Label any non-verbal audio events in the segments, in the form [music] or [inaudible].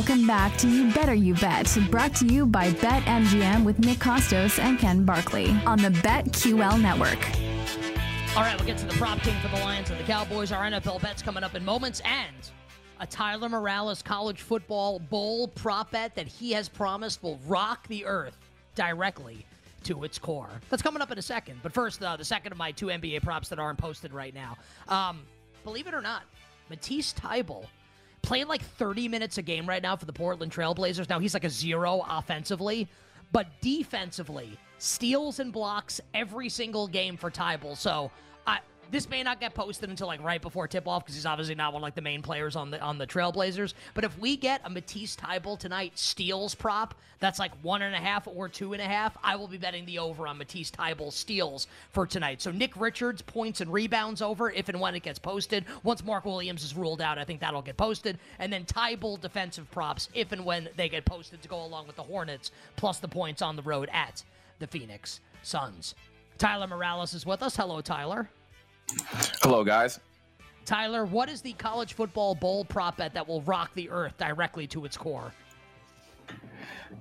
Welcome back to You Better You Bet, brought to you by BetMGM with Nick Kostos and Ken Barkley on the BetQL network. All right, we'll get to the prop king for the Lions and the Cowboys. Our NFL bets coming up in moments, and a Tyler Morales college football bowl prop bet that he has promised will rock the earth directly to its core. That's coming up in a second. But first, uh, the second of my two NBA props that aren't posted right now. Um, believe it or not, Matisse Thybulle playing like 30 minutes a game right now for the Portland Trailblazers. Now he's like a zero offensively, but defensively, steals and blocks every single game for Thybulle. So this may not get posted until like right before tip off because he's obviously not one of like the main players on the on the Trailblazers. But if we get a Matisse Thybulle tonight steals prop that's like one and a half or two and a half, I will be betting the over on Matisse Thybulle steals for tonight. So Nick Richards points and rebounds over if and when it gets posted. Once Mark Williams is ruled out, I think that'll get posted. And then Thybulle defensive props if and when they get posted to go along with the Hornets plus the points on the road at the Phoenix Suns. Tyler Morales is with us. Hello, Tyler. Hello, guys. Tyler, what is the college football bowl prop bet that will rock the earth directly to its core?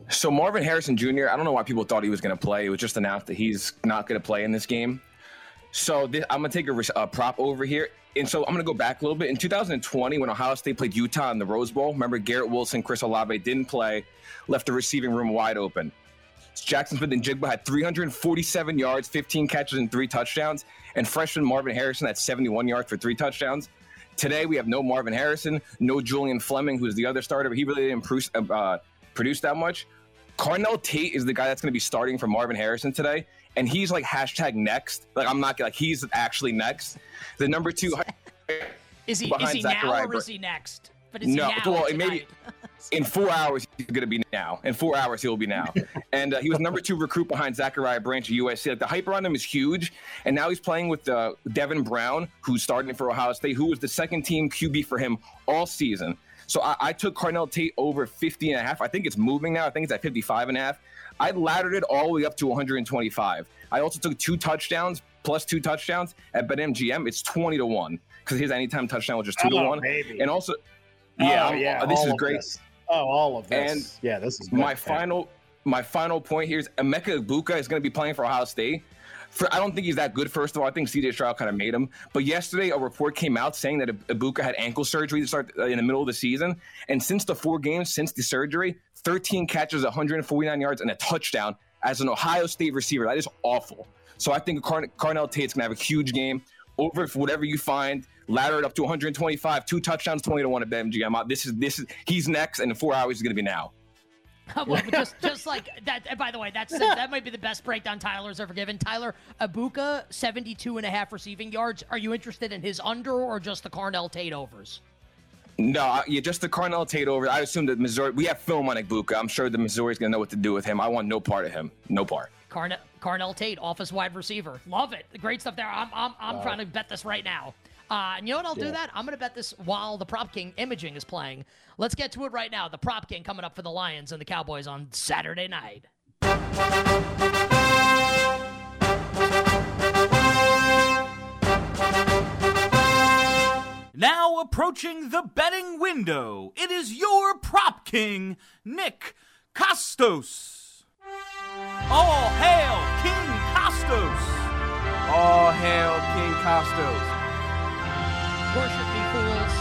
So Marvin Harrison Jr. I don't know why people thought he was going to play. It was just announced that he's not going to play in this game. So this, I'm going to take a, a, prop over here, and so I'm going to go back a little bit. In 2020, when Ohio State played Utah in the Rose Bowl, remember Garrett Wilson, Chris Olave didn't play, left the receiving room wide open. Jaxon Smith-Njigba had 347 yards, 15 catches, and three touchdowns and freshman Marvin Harrison at 71 yards for three touchdowns. Today we have no Marvin Harrison, no Julian Fleming, who's the other starter. He really didn't produce, uh, produce that much. Carnell Tate is the guy that's going to be starting for Marvin Harrison today, and he's like hashtag next. Like I'm not like he's actually next. The number two. [laughs] is he is he now or is he next? But is no, well, maybe [laughs] in four hours he's going to be now. In four hours he'll be now. [laughs] and uh, he was number two recruit behind Zachariah Branch at USC. Like the hype around him is huge. And now he's playing with uh, Devin Brown, who's starting for Ohio State, who was the second team QB for him all season. So I, I took Carnell Tate over 50 and a half. I think it's moving now. I think it's at 55 and a half. I laddered it all the way up to 125. I also took two touchdowns plus two touchdowns at BetMGM. It's 20 to 1 because his anytime touchdown was just 2 oh, to 1. Baby. And also, yeah, oh, yeah this is great. This. Oh, all of this. And yeah, this is good. my final my final point here is Emeka Egbuka is going to be playing for Ohio State. For, I don't think he's that good. First of all, I think CJ Stroud kind of made him. But yesterday, a report came out saying that Egbuka had ankle surgery to start uh, in the middle of the season, and since the four games since the surgery, 13 catches, 149 yards, and a touchdown as an Ohio State receiver. That is awful. So I think Car- Carnell Tate's gonna have a huge game. Over for whatever you find ladder it up to 125, two touchdowns, 20 to one at BetMGM. Uh, this is this is he's next, and in four hours is going to be now. [laughs] well, just just like that. And by the way, that's that might be the best breakdown Tyler's ever given. Tyler Egbuka, 72 and a half receiving yards. Are you interested in his under or just the Carnell Tate overs? No, uh, yeah, just the Carnell Tate over. I assume that Missouri. We have film on Egbuka. I'm sure the Missouri's gonna know what to do with him. I want no part of him. No part. Carnell, Carnell Tate, office wide receiver. Love it. Great stuff there. I'm I'm, I'm uh, trying to bet this right now. Uh, and you know what? I'll yeah. do that. I'm going to bet this while the Prop King imaging is playing. Let's get to it right now. The Prop King coming up for the Lions and the Cowboys on Saturday night. Now approaching the betting window, it is your Prop King, Nick Kostos. All hail King Kostos! All hail King Kostos. Worship me, fools.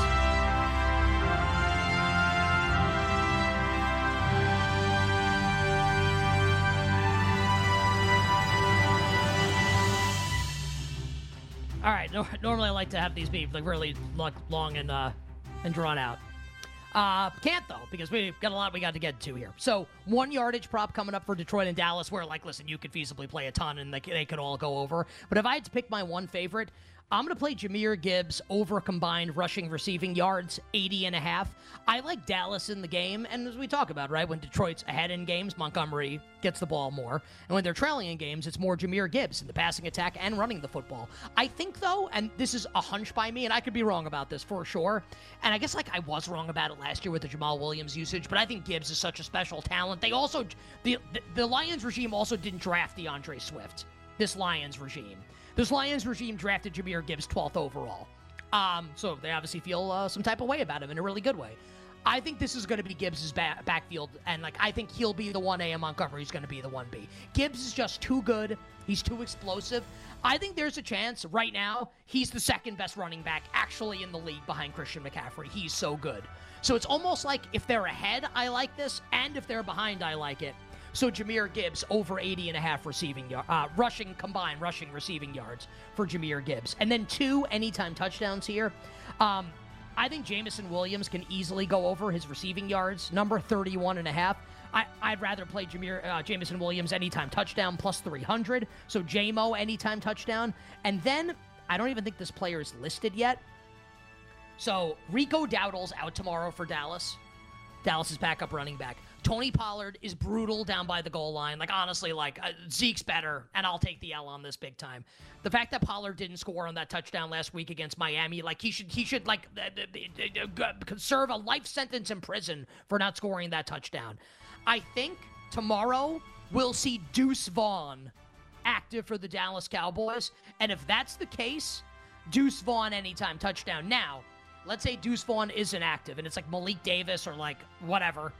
All right. No, normally I like to have these be like really long and uh, and drawn out. Uh, can't though because we've got a lot we got to get to here. So one yardage prop coming up for Detroit and Dallas, where like, listen, you could feasibly play a ton and they, they could all go over. But if I had to pick my one favorite, I'm going to play Jahmyr Gibbs over combined rushing receiving yards, 80 and a half. I like Dallas in the game. And as we talk about, right, when Detroit's ahead in games, Montgomery gets the ball more. And when they're trailing in games, it's more Jahmyr Gibbs in the passing attack and running the football. I think, though, and this is a hunch by me, and I could be wrong about this for sure. And I guess, like, I was wrong about it last year with the Jamaal Williams usage, but I think Gibbs is such a special talent. They also, the, the, the Lions regime also didn't draft D'Andre Swift, this Lions regime. This Lions regime drafted Jahmyr Gibbs 12th overall. Um, so they obviously feel uh, some type of way about him in a really good way. I think this is going to be Gibbs's back- backfield, and like I think he'll be the one A, and Montgomery's going to be the one B. Gibbs is just too good. He's too explosive. I think there's a chance right now he's the second best running back actually in the league behind Christian McCaffrey. He's so good. So it's almost like if they're ahead, I like this, and if they're behind, I like it. So Jahmyr Gibbs over 80 and a half receiving uh, rushing combined rushing receiving yards for Jahmyr Gibbs, and then two anytime touchdowns here. Um, I think Jameson Williams can easily go over his receiving yards number 31 and a half. I, would rather play Jameer, uh, Jameson Williams anytime touchdown plus 300. So JMO anytime touchdown. And then I don't even think this player is listed yet. So Rico Dowdle's out tomorrow for Dallas. Dallas is backup running back. Tony Pollard is brutal down by the goal line. Like honestly, like uh, Zeke's better, and I'll take the L on this big time. The fact that Pollard didn't score on that touchdown last week against Miami, like he should, he should like serve a life sentence in prison for not scoring that touchdown. I think tomorrow we'll see Deuce Vaughn active for the Dallas Cowboys, and if that's the case, Deuce Vaughn anytime touchdown. Now, let's say Deuce Vaughn isn't active, and it's like Malik Davis or like whatever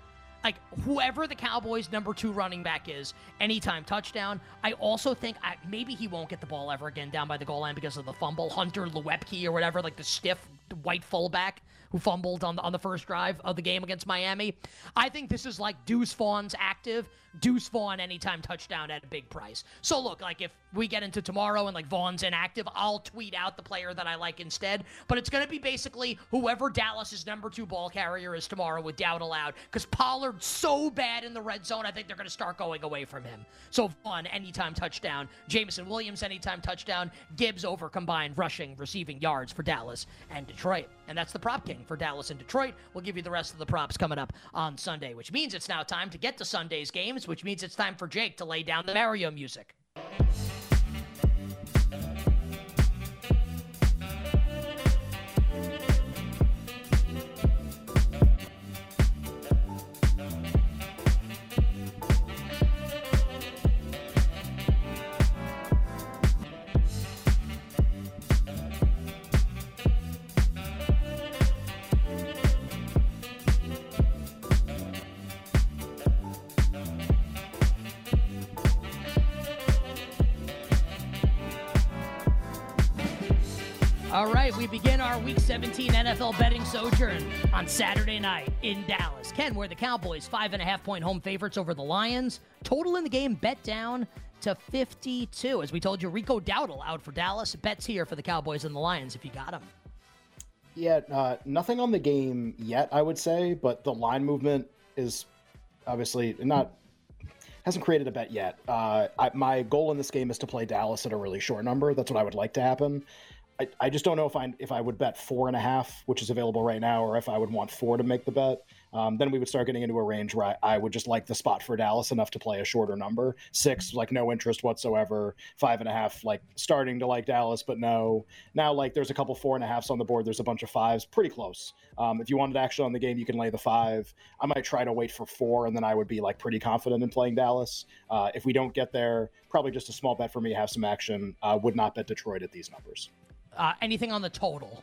like whoever the Cowboys' number two running back is, anytime touchdown. I also think I, maybe he won't get the ball ever again down by the goal line because of the fumble. Hunter Luepke or whatever, like the stiff white fullback who fumbled on the, on the first drive of the game against Miami. I think this is like Deuce Vaughn's active, Deuce Vaughn anytime touchdown at a big price. So look, like if we get into tomorrow and like Vaughn's inactive, I'll tweet out the player that I like instead. But it's going to be basically whoever Dallas's number two ball carrier is tomorrow with Dowdle out because Pollard's so bad in the red zone. I think they're going to start going away from him. So Vaughn anytime touchdown, Jameson Williams anytime touchdown, Gibbs over combined rushing, receiving yards for Dallas and Detroit. And that's the prop king for Dallas and Detroit. We'll give you the rest of the props coming up on Sunday, which means it's now time to get to Sunday's games, which means it's time for Jake to lay down the Mario music. All right, we begin our Week 17 NFL betting sojourn on Saturday night in Dallas. Ken, where the Cowboys five and a half point home favorites over the Lions. Total in the game bet down to 52. As we told you, Rico Dowdle out for Dallas. Bets here for the Cowboys and the Lions if you got them. Yeah, uh, nothing on the game yet, I would say, but the line movement is obviously not hasn't created a bet yet. Uh, I, my goal in this game is to play Dallas at a really short number. That's what I would like to happen. I, just don't know if I if I would bet four and a half, which is available right now, or if I would want four to make the bet. Um, then we would start getting into a range where I, I, would just like the spot for Dallas enough to play a shorter number. Six, like no interest whatsoever. Five and a half, like starting to like Dallas, but no. Now, like there's a couple four and a halfs on the board. There's a bunch of fives, pretty close. Um, if you wanted action on the game, you can lay the five. I might try to wait for four, and then I would be like pretty confident in playing Dallas. Uh, if we don't get there, probably just a small bet for me, have some action. Uh, would not bet Detroit at these numbers. Uh, anything on the total?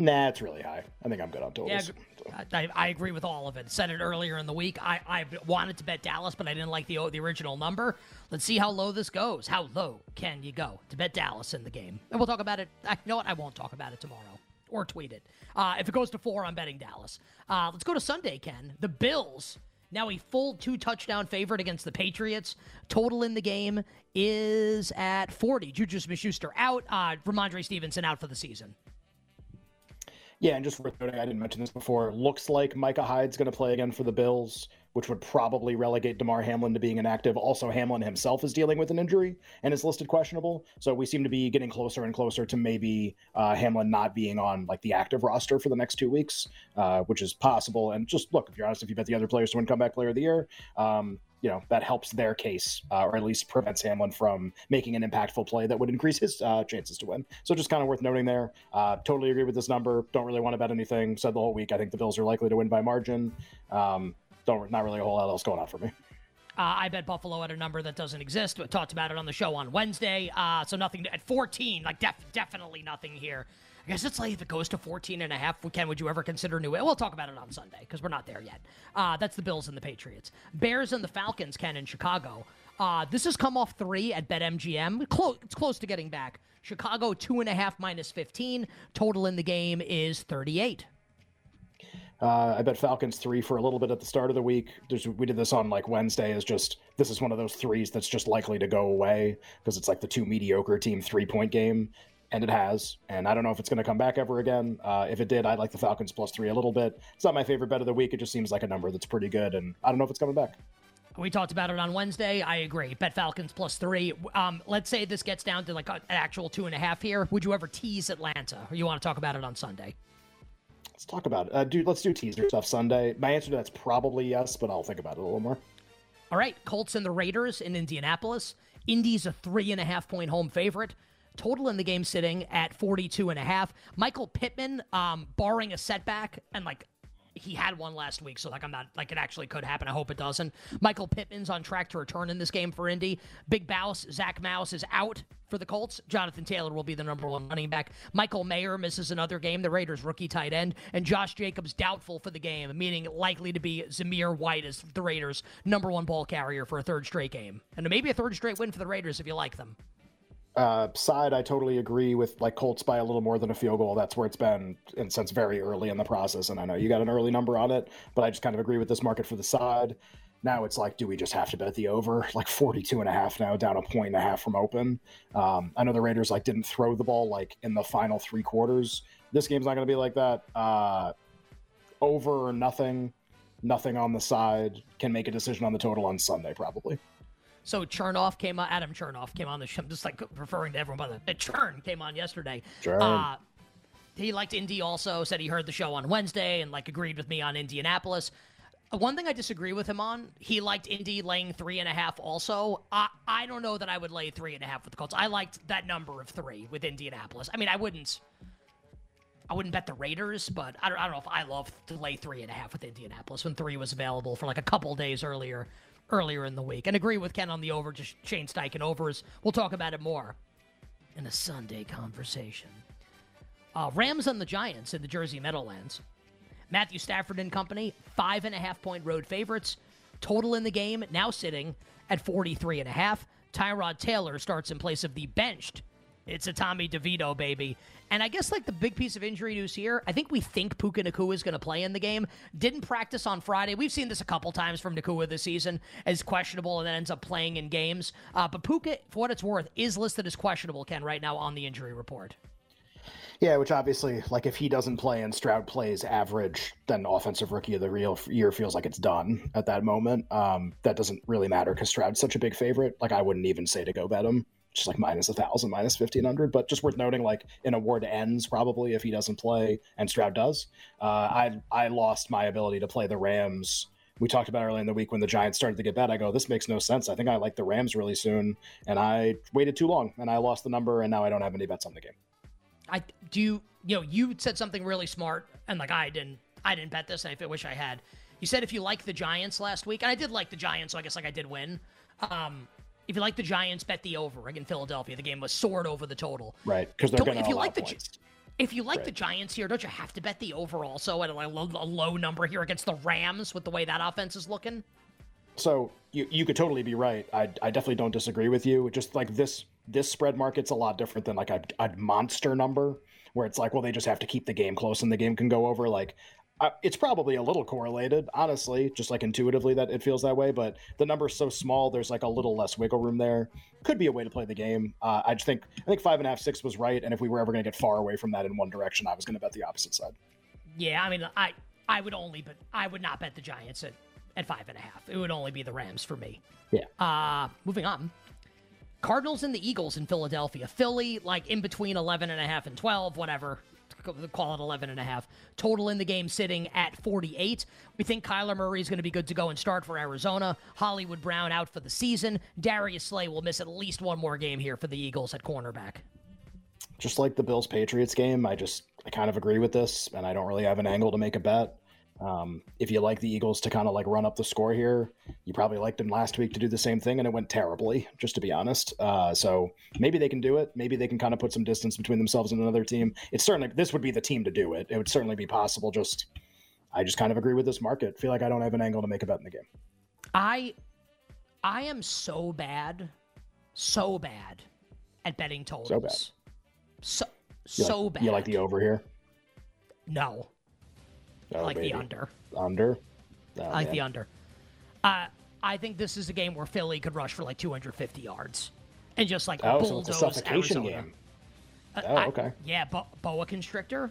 Nah, it's really high. I think I'm good on totals. Yeah, I, I, agree with all of it. Said it earlier in the week. I, I wanted to bet Dallas, but I didn't like the the original number. Let's see how low this goes. How low can you go to bet Dallas in the game? And we'll talk about it. I, you know what? I won't talk about it tomorrow or tweet it. Uh, if it goes to four, I'm betting Dallas. Uh, let's go to Sunday, Ken. The Bills now a full two touchdown favorite against the Patriots. Total in the game is at 40. Juju Smith-Schuster out. Uh, Rhamondre Stevenson out for the season. Yeah, and just worth noting, I didn't mention this before. Looks like Micah Hyde's going to play again for the Bills which would probably relegate Damar Hamlin to being inactive. Also, Hamlin himself is dealing with an injury and is listed questionable. So we seem to be getting closer and closer to maybe uh, Hamlin not being on like the active roster for the next two weeks, uh, which is possible. And just look, if you're honest, if you bet the other players to win comeback player of the year, um, you know that helps their case, uh, or at least prevents Hamlin from making an impactful play that would increase his uh, chances to win. So just kind of worth noting there. Uh, totally agree with this number. Don't really want to bet anything. Said the whole week. I think the Bills are likely to win by margin. Um, don't not really a whole lot else going on for me. Uh, I bet Buffalo at a number that doesn't exist. We talked about it on the show on Wednesday. Uh, so nothing at 14, like def, definitely nothing here. I guess it's like if it goes to 14 and a half, Ken, would you ever consider New England? We'll talk about it on Sunday because we're not there yet. Uh, that's the Bills and the Patriots. Bears and the Falcons, Ken, in Chicago. Uh, this has come off three at BetMGM. It's close to getting back. Chicago, two and a half minus 15. Total in the game is 38. Uh, I bet Falcons three for a little bit at the start of the week. There's, we did this on like Wednesday. Is just this is one of those threes that's just likely to go away because it's like the two mediocre team three point game, and it has. And I don't know if it's going to come back ever again. Uh, if it did, I like the Falcons plus three a little bit. It's not my favorite bet of the week. It just seems like a number that's pretty good, and I don't know if it's coming back. We talked about it on Wednesday. I agree. Bet Falcons plus three. Um, let's say this gets down to like an actual two and a half here. Would you ever tease Atlanta, or you want to talk about it on Sunday? Let's talk about it. Uh, dude, let's do teaser stuff Sunday. My answer to that's probably yes, but I'll think about it a little more. All right, Colts and the Raiders in Indianapolis. Indy's a three and a half point home favorite. Total in the game sitting at 42 and a half. Michael Pittman, um, barring a setback and like he had one last week, so like I'm not like it actually could happen. I hope it doesn't. Michael Pittman's on track to return in this game for Indy. Big Moss, Zack Moss is out for the Colts. Jonathan Taylor will be the number one running back. Michael Mayer misses another game, the Raiders rookie tight end, and Josh Jacobs doubtful for the game, meaning likely to be Zamir White as the Raiders' number one ball carrier for a third straight game, and maybe a third straight win for the Raiders if you like them uh, side, I totally agree with like Colts by a little more than a field goal. That's where it's been and since very early in the process. And I know you got an early number on it, but I just kind of agree with this market for the side. Now it's like, do we just have to bet the over? [laughs] Like 42 and a half now, down a point and a half from open. Um, I know the Raiders like didn't throw the ball like in the final three quarters. This game's not going to be like that. Uh, over or nothing, nothing on the side. Can make a decision on the total on Sunday probably. So Chernoff came on. Adam Chernoff came on the show. I'm just like referring to everyone by the Churn came on yesterday. Churn. Uh, he liked Indy also. Said he heard the show on Wednesday and like agreed with me on Indianapolis. Uh, one thing I disagree with him on, he liked Indy laying three and a half also. I, I don't know that I would lay three and a half with the Colts. I liked that number of three with Indianapolis. I mean, I wouldn't. I wouldn't bet the Raiders, but I don't, I don't know if I love to lay three and a half with Indianapolis when three was available for like a couple days earlier earlier in the week. And agree with Ken on the over, just Shane Steichen overs. We'll talk about it more in a Sunday conversation. Uh, Rams and the Giants in the Jersey Meadowlands. Matthew Stafford and company, five and a half point road favorites. Total in the game now sitting at 43 and a half. Tyrod Taylor starts in place of the benched. It's a Tommy DeVito, baby. And I guess like the big piece of injury news here, I think we think Puka Nacua is going to play in the game. Didn't practice on Friday. We've seen this a couple times from Nacua this season as questionable and then ends up playing in games. Uh, but Puka, for what it's worth, is listed as questionable, Ken, right now on the injury report. Yeah, which obviously, like, if he doesn't play and Stroud plays average, then offensive rookie of the real year feels like it's done at that moment. Um, that doesn't really matter because Stroud's such a big favorite. Like, I wouldn't even say to go bet him just like minus a thousand, minus fifteen hundred. But just worth noting, like an award ends probably if he doesn't play and Stroud does. Uh, I I lost my ability to play the Rams. We talked about earlier in the week when the Giants started to get bad. I go, this makes no sense. I think I like the Rams really soon, and I waited too long, and I lost the number, and now I don't have any bets on the game. I do. You, you know, you said something really smart, and like I didn't. I didn't bet this. I wish I had. You said if you like the Giants last week, and I did like the Giants, so I guess like I did win. Um, if you like the Giants, bet the over in Philadelphia. The game was soared over the total. Right, because they're going to if you like the if you like right. the Giants here, don't you have to bet the over also at a, a low number here against the Rams with the way that offense is looking? So you you could totally be right. I I definitely don't disagree with you. Just like this this spread market's a lot different than like a, a monster number where it's like, well, they just have to keep the game close and the game can go over. Like it's probably a little correlated, honestly, just like intuitively that it feels that way. But the number's so small, there's like a little less wiggle room there. Could be a way to play the game. Uh, I just think I think five and a half, six was right, and if we were ever going to get far away from that in one direction, I was going to bet the opposite side. Yeah, I mean, I I would only, but I would not bet the Giants at at five and a half. It would only be the Rams for me. Yeah. Uh moving on. Cardinals and the Eagles in Philadelphia. Philly, like in between 11 and a half and 12, whatever call it 11 and a half. Total in the game sitting at 48. We think Kyler Murray is going to be good to go and start for Arizona. Hollywood Brown out for the season. Darius Slay will miss at least one more game here for the Eagles at cornerback. Just like the Bills Patriots game, I just I kind of agree with this, and I don't really have an angle to make a bet. Um, if you like the Eagles to kind of like run up the score here, you probably liked them last week to do the same thing, and it went terribly, just to be honest. Uh, so maybe they can do it. Maybe they can kind of put some distance between themselves and another team. It's certainly this would be the team to do it. It would certainly be possible. Just I just kind of agree with this market. Feel like I don't have an angle to make a bet in the game. I I am so bad, so bad at betting totals. So bad. So You so like, bad. You like the over here? no. I Oh, like baby. the under. Under. Oh, I like man. the under. Uh, I think this is a game where Philly could rush for like 250 yards and just like Oh, so bulldoze it's a suffocation Arizona. game. Uh, Oh, I- okay. yeah, bo- boa constrictor.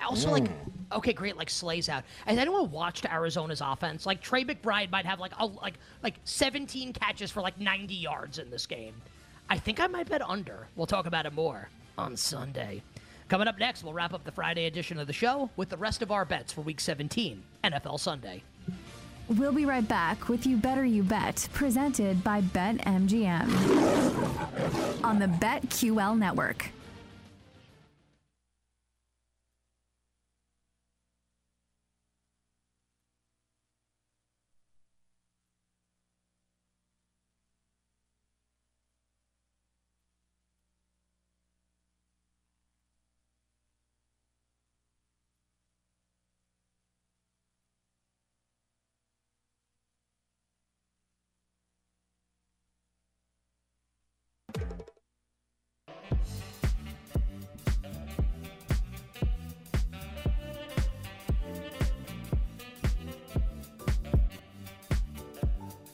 I also like Hmm. okay, great. Like slays out. Has anyone watched Arizona's offense? Like Trey McBride might have like a, like like 17 catches for like 90 yards in this game. I think I might bet under. We'll talk about it more on Sunday. Coming up next, we'll wrap up the Friday edition of the show with the rest of our bets for Week 17, NFL Sunday. We'll be right back with You Better You Bet, presented by BetMGM on the BetQL network.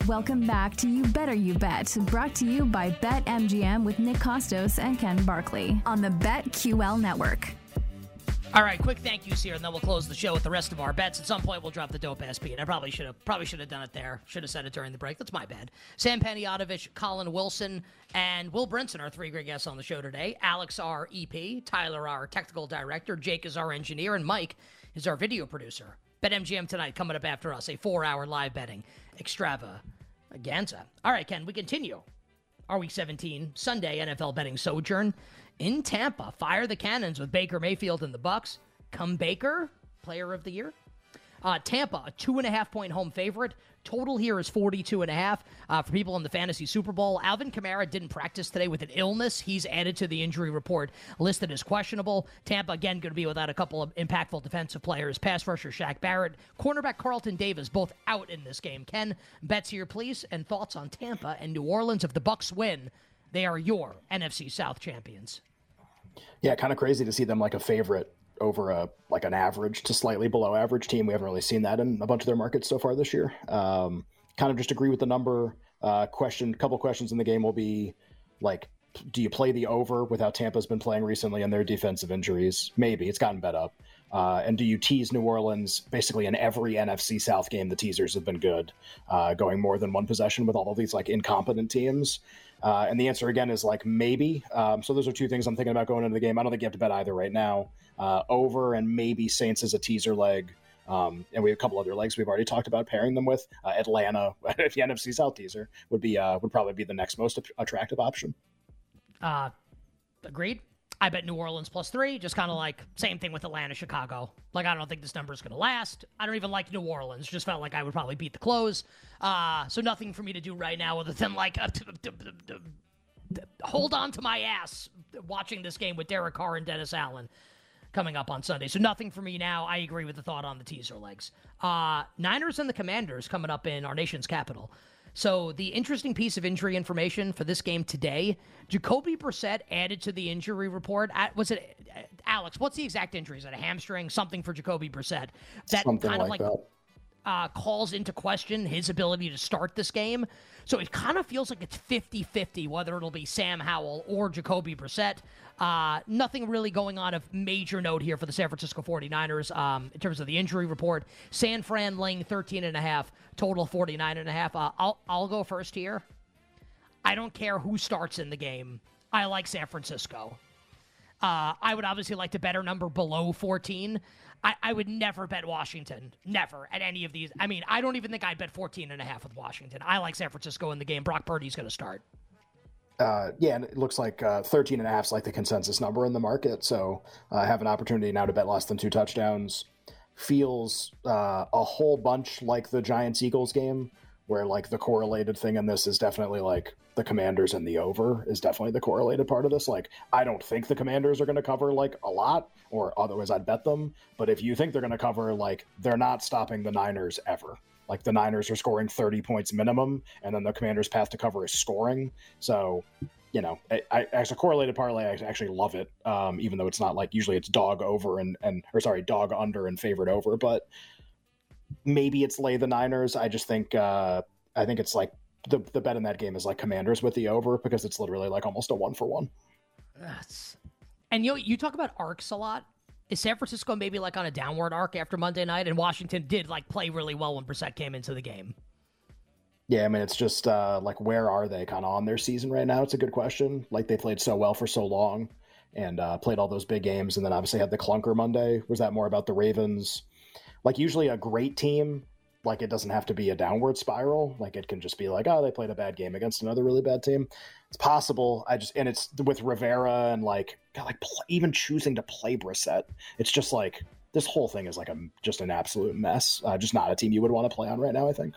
Welcome back to You Better You Bet, brought to you by BetMGM with Nick Kostos and Ken Barkley on the BetQL network. All right, quick thank yous here, and then we'll close the show with the rest of our bets. At some point, we'll drop the dope ass beat. I probably should have probably should have done it there. Should have said it during the break. That's my bad. Sam Panayotovich, Colin Wilson, and Will Brinson are three great guests on the show today. Alex, our EP, Tyler, our technical director, Jake is our engineer, and Mike is our video producer. BetMGM tonight coming up after us, a four-hour live betting extravaganza. All right, Ken, we continue our Week 17 Sunday NFL betting sojourn in Tampa. Fire the cannons with Baker Mayfield and the Bucs. Come Baker, Player of the Year. Uh, Tampa, a two and a half point home favorite. Total here is 42 and a half. Uh, for people in the fantasy Super Bowl, Alvin Kamara didn't practice today with an illness. He's added to the injury report, listed as questionable. Tampa, again, going to be without a couple of impactful defensive players. Pass rusher Shaq Barrett, cornerback Carlton Davis, both out in this game. Ken, bets here, please, and thoughts on Tampa and New Orleans. If the Bucs win, they are your NFC South champions. Yeah, kind of crazy to see them like a favorite over a like an average to slightly below average team. We haven't really seen that in a bunch of their markets so far this year. Um, kind of just agree with the number. Uh, question, couple questions in the game will be like, do you play the over with how Tampa's been playing recently and their defensive injuries? Maybe it's gotten bet up. Uh, and do you tease New Orleans basically in every NFC South game? The teasers have been good, uh, going more than one possession with all of these like incompetent teams. Uh, and the answer again is like maybe. Um, so those are two things I'm thinking about going into the game. I don't think you have to bet either right now. Uh, over and maybe Saints as a teaser leg. Um, and we have a couple other legs we've already talked about pairing them with. Uh, Atlanta, [laughs] if the NFC South teaser would be uh, would probably be the next most attractive option. Uh, agreed. I bet New Orleans plus three. Just kind of like same thing with Atlanta, Chicago. Like I don't think this number is going to last. I don't even like New Orleans. Just felt like I would probably beat the close. Uh, so nothing for me to do right now other than like uh, t- t- t- hold on to my ass watching this game with Derek Carr and Dennis Allen coming up on Sunday. So nothing for me now. I agree with the thought on the teaser legs. Uh, Niners and the Commanders coming up in our nation's capital. So the interesting piece of injury information for this game today: Jacoby Brissett added to the injury report. At, was it Alex? What's the exact injury? Is it a hamstring? Something for Jacoby Brissett that Something kind of like like that. Uh, calls into question his ability to start this game. So it kind of feels like it's 50 50 whether it'll be Sam Howell or Jacoby Brissett. Uh, nothing really going on of major note here for the San Francisco 49ers um, in terms of the injury report. San Fran laying 13 and a half, total 49 and a half. Uh, I'll, I'll go first here. I don't care who starts in the game. I like San Francisco. Uh, I would obviously like to bet a number below 14. I, I would never bet Washington. Never at any of these. I mean, I don't even think I'd bet 14 and a half with Washington. I like San Francisco in the game. Brock Purdy's going to start. Uh, yeah, and it looks like uh, 13 and a half is like the consensus number in the market. So I have an opportunity now to bet less than two touchdowns. feels uh, a whole bunch like the Giants Eagles game, where like the correlated thing in this is definitely like the Commanders and the over is definitely the correlated part of this. Like, I don't think the Commanders are going to cover like a lot, or otherwise I'd bet them. But if you think they're going to cover, like, they're not stopping the Niners ever. Like the Niners are scoring 30 points minimum, and then the Commanders' path to cover is scoring. So, you know, I, I, as a correlated parlay, I actually love it. Um, even though it's not like usually it's dog over and and or sorry, dog under and favorite over, but maybe it's lay the Niners. I just think uh, I think it's like the the bet in that game is like Commanders with the over because it's literally like almost a one for one. That's, and you know, you talk about arcs a lot. Is San Francisco maybe like on a downward arc after Monday night? And Washington did like play really well when Brissett came into the game. Yeah, I mean, it's just uh, like where are they kind of on their season right now? It's a good question. Like they played so well for so long and uh, played all those big games, and then obviously had the clunker Monday. Was that more about the Ravens? Like usually a great team like it doesn't have to be a downward spiral. Like it can just be like, oh, they played a bad game against another really bad team. It's possible. I just and it's with Rivera and like God, like pl- even choosing to play Brissett. It's just like this whole thing is like a just an absolute mess. Uh, just not a team you would want to play on right now. I think.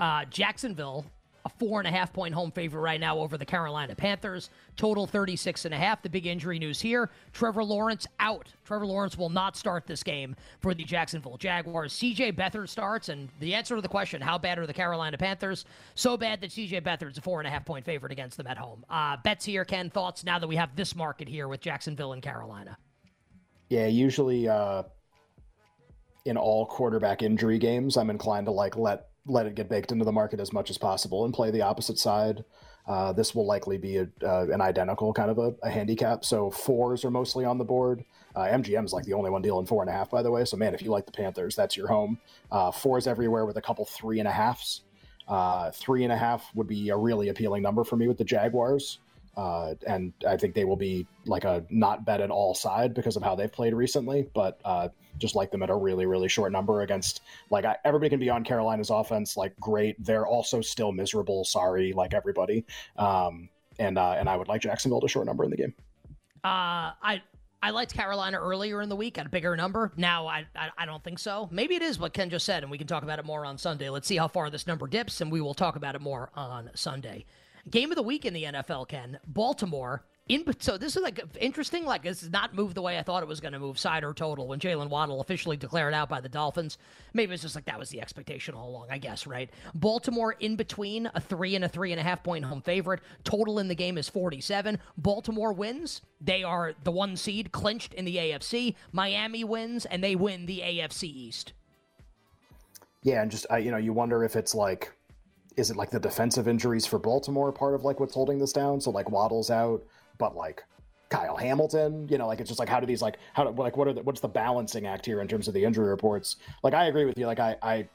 Uh, Jacksonville a four and a half point home favorite right now over the Carolina Panthers. Total 36 and a half. The big injury news here Trevor Lawrence out. Trevor Lawrence will not start this game for the Jacksonville Jaguars. CJ Beathard starts, and the answer to the question, how bad are the Carolina Panthers? So bad that CJ Beathard's a four and a half point favorite against them at home. Uh, bets here, Ken. Thoughts now that we have this market here with Jacksonville and Carolina? Yeah, usually uh, in all quarterback injury games, I'm inclined to like let let it get baked into the market as much as possible and play the opposite side. Uh, this will likely be a, uh, an identical kind of a, a, handicap. So fours are mostly on the board. Uh, MGM is like the only one dealing four and a half, by the way. So man, if you like the Panthers, that's your home. Uh, fours everywhere with a couple three and a halves. Uh, three and a half would be a really appealing number for me with the Jaguars. Uh, and I think they will be like a not bet at all side because of how they've played recently. But uh, just like them at a really, really short number against like I, everybody can be on Carolina's offense. Like great, they're also still miserable. Sorry, like everybody. Um, and uh, and I would like Jacksonville to short number in the game. Uh, I I liked Carolina earlier in the week at a bigger number. Now I, I, I don't think so. Maybe it is what Ken just said, and we can talk about it more on Sunday. Let's see how far this number dips, and we will talk about it more on Sunday. Game of the week in the NFL, Ken. Baltimore. In, so this is like interesting. Like this is not moved the way I thought it was going to move, side or total. When Jaylen Waddle officially declared out by the Dolphins, maybe it's just like that was the expectation all along. I guess right. Baltimore in between a three and a three and a half point home favorite. Total in the game is forty seven. Baltimore wins. They are the one seed clinched in the AFC. Miami wins and they win the AFC East. Yeah, and just uh, you know, you wonder if it's like is it like the defensive injuries for Baltimore part of like what's holding this down? So like Waddle's out, but like Kyle Hamilton, you know, like it's just like how do these like how do like what are the, what's the balancing act here in terms of the injury reports? Like I agree with you. Like I I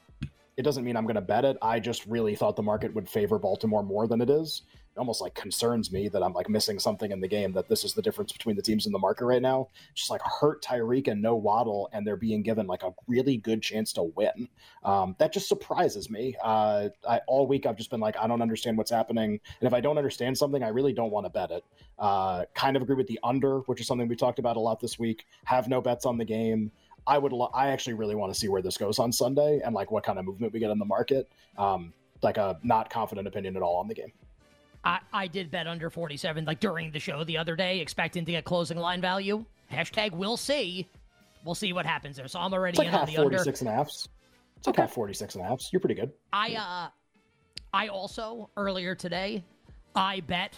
it doesn't mean I'm going to bet it. I just really thought the market would favor Baltimore more than it is almost like concerns me that I'm like missing something in the game. That this is the difference between the teams in the market right now. Just like hurt Tyreek and no Waddle, and they're being given like a really good chance to win. Um, that just surprises me. Uh, I, all week I've just been like, I don't understand what's happening, and if I don't understand something, I really don't want to bet it. Uh, kind of agree with the under, which is something we talked about a lot this week. Have no bets on the game. I would. Lo- I actually really want to see where this goes on Sunday and like what kind of movement we get in the market. Um, like a not confident opinion at all on the game. I, I did bet under 47 like during the show the other day, expecting to get closing line value. Hashtag we'll see. We'll see what happens there. So I'm already it's like in half on the 46 under. and a half. It's like okay. half 46 and a half. You're pretty good. I uh I also earlier today I bet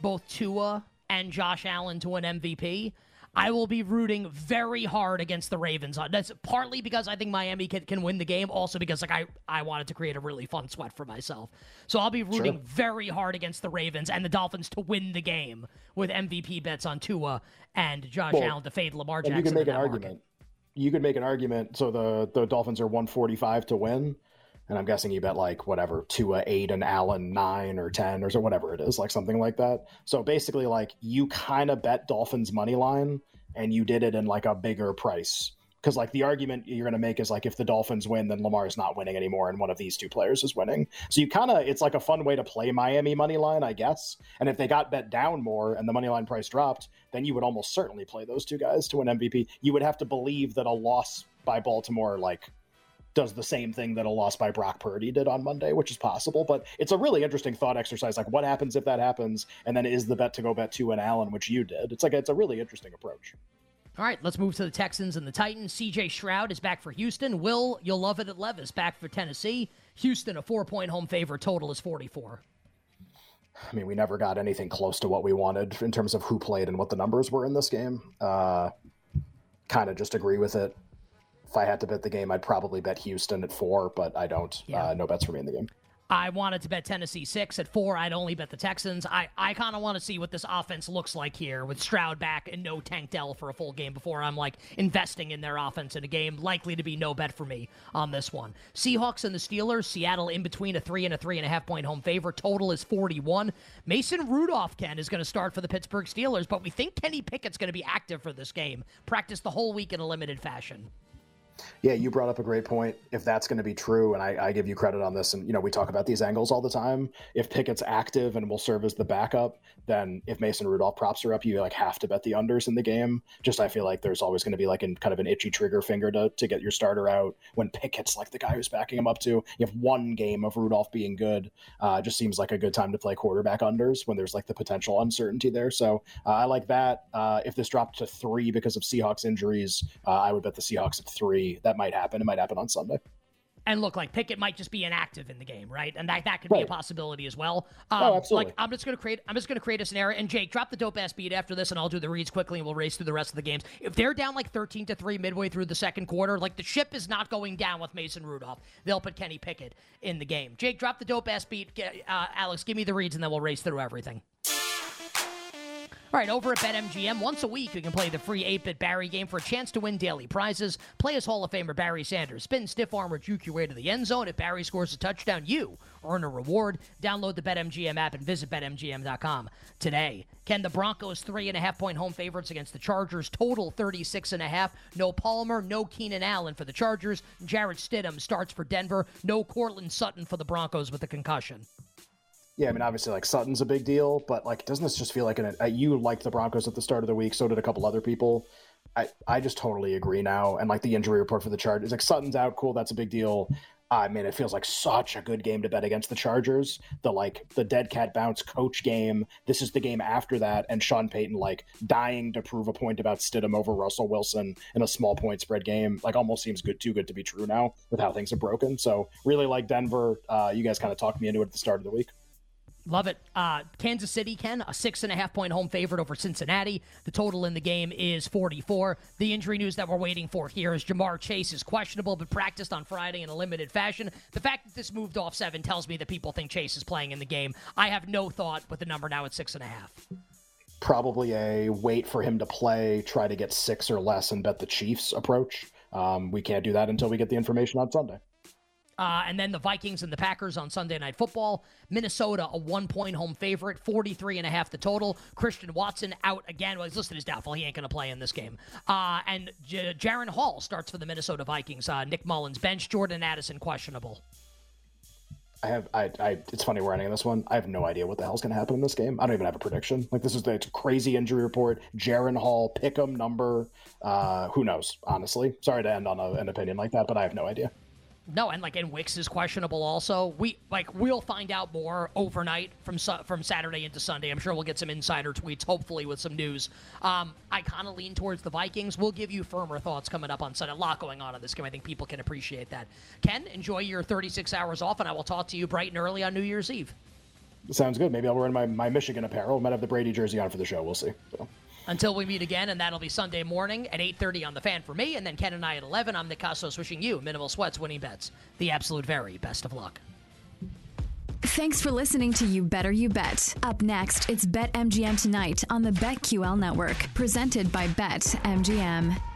both Tua and Josh Allen to an MVP. I will be rooting very hard against the Ravens. Uh, that's partly because I think Miami can, can win the game, also because like I, I wanted to create a really fun sweat for myself. So I'll be rooting sure. very hard against the Ravens and the Dolphins to win the game with MVP bets on Tua and Josh well, Allen to fade Lamar Jackson. You can make an argument. Market. You could make an argument. So the the Dolphins are 145 to win. And I'm guessing you bet like whatever, Tua eight and Allen nine or ten or so whatever it is, like something like that. So basically, like you kind of bet Dolphins money line, and you did it in like a bigger price. Because like the argument you're going to make is like if the Dolphins win, then Lamar is not winning anymore, and one of these two players is winning. So you kind of it's like a fun way to play Miami money line, I guess. And if they got bet down more and the money line price dropped, then you would almost certainly play those two guys to an MVP. You would have to believe that a loss by Baltimore like does the same thing that a loss by Brock Purdy did on Monday, which is possible. But it's a really interesting thought exercise. Like, what happens if that happens? And then is the bet to go bet Tua and Allen, which you did? It's like it's a really interesting approach. All right, let's move to the Texans and the Titans. CJ Stroud is back for Houston. Will, you'll love it at Levis, back for Tennessee. Houston, a four point home favorite. Total is 44. I mean, we never got anything close to what we wanted in terms of who played and what the numbers were in this game. Uh, kind of just agree with it. If I had to bet the game, I'd probably bet Houston at four, but I don't. Yeah. Uh, no bets for me in the game. I wanted to bet Tennessee six at four. I'd only bet the Texans. I, I kind of want to see what this offense looks like here with Stroud back and no Tank Dell for a full game before I'm like investing in their offense in a game. Likely to be no bet for me on this one. Seahawks and the Steelers. Seattle in between a three and a three and a half point home favorite. Total is 41. Mason Rudolph, Ken, is going to start for the Pittsburgh Steelers, but we think Kenny Pickett's going to be active for this game. Practice the whole week in a limited fashion. Yeah, you brought up a great point. If that's going to be true, and I, I, give you credit on this, and you know we talk about these angles all the time. If Pickett's active and will serve as the backup, then if Mason Rudolph props are up, you like have to bet the unders in the game. Just I feel like there's always going to be like in kind of an itchy trigger finger to to get your starter out when Pickett's like the guy who's backing him up to. You have one game of Rudolph being good. Uh, just seems like a good time to play quarterback unders when there's like the potential uncertainty there. So uh, I like that. Uh, if this dropped to three because of Seahawks injuries, uh, I would bet the Seahawks at three that might happen. It might happen on Sunday. And look, like Pickett might just be inactive in the game, right? And that, that could right. be a possibility as well. Um, oh, absolutely. Like I'm just gonna create I'm just gonna create a scenario. And Jake, drop the dope ass beat after this, and I'll do the reads quickly, and we'll race through the rest of the games. If they're down like 13 to three midway through the second quarter, like the ship is not going down with Mason Rudolph. They'll put Kenny Pickett in the game. Jake, drop the dope ass beat. Uh, Alex, give me the reads, and then we'll race through everything. All right, over at BetMGM, once a week you can play the free 8-bit Barry game for a chance to win daily prizes. Play as Hall of Famer Barry Sanders. Spin stiff arm or juke your way to the end zone. If Barry scores a touchdown, you earn a reward. Download the BetMGM app and visit BetMGM.com today. Can the Broncos three and a half point home favorites against the Chargers? Total 36 and a half. No Palmer, no Keenan Allen for the Chargers. Jarrett Stidham starts for Denver. No Courtland Sutton for the Broncos with a concussion yeah, I mean, obviously, like Sutton's a big deal, but like, doesn't this just feel like an? Uh, you liked the Broncos at the start of the week, so did a couple other people. I I just totally agree now, and like the injury report for the Chargers, like Sutton's out, cool, that's a big deal. I mean, it feels like such a good game to bet against the Chargers. The like the dead cat bounce coach game. This is the game after that, and Sean Payton like dying to prove a point about Stidham over Russell Wilson in a small point spread game. Like almost seems good, too good to be true now with how things are broken. So really like Denver. Uh, you guys kind of talked me into it at the start of the week. Love it. Uh, Kansas City, Ken, a six and a half point home favorite over Cincinnati. The total in the game is 44. The injury news that we're waiting for here is Ja'Marr Chase is questionable, but practiced on Friday in a limited fashion. The fact that this moved off seven tells me that people think Chase is playing in the game. I have no thought with the number now at six and a half. Probably a wait for him to play, try to get six or less, and bet the Chiefs approach. Um, we can't do that until we get the information on Sunday. Uh, and then the Vikings and the Packers on Sunday Night Football. Minnesota, a one point home favorite, 43 and a half the total. Christian Watson out again. Well, he's listed as doubtful. He ain't going to play in this game. Uh, and J- Jaren Hall starts for the Minnesota Vikings. Uh, Nick Mullens bench. Jordan Addison questionable. I have, I, I, it's funny we're ending this one. I have no idea what the hell's to happen in this game. I don't even have a prediction. Like this is the crazy injury report. Jaren Hall, pick 'em number. Uh, who knows? Honestly, sorry to end on a, an opinion like that, but I have no idea. No, and like and Wicks is questionable also. We like we'll find out more overnight from from Saturday into Sunday. I'm sure we'll get some insider tweets, hopefully with some news. Um, I kind of lean towards the Vikings. We'll give you firmer thoughts coming up on Sunday. A lot going on in this game. I think people can appreciate that. Ken, enjoy your 36 hours off, and I will talk to you bright and early on New Year's Eve. Sounds good. Maybe I'll wear my, my Michigan apparel. Might have the Brady jersey on for the show. We'll see. So until we meet again, and that'll be Sunday morning at 8.30 on The Fan for me, and then Ken and I at 11. I'm Nick wishing you, Minimal Sweats, winning bets. The absolute very best of luck. Thanks for listening to You Better You Bet. Up next, it's Bet MGM tonight on the BetQL network, presented by Bet MGM.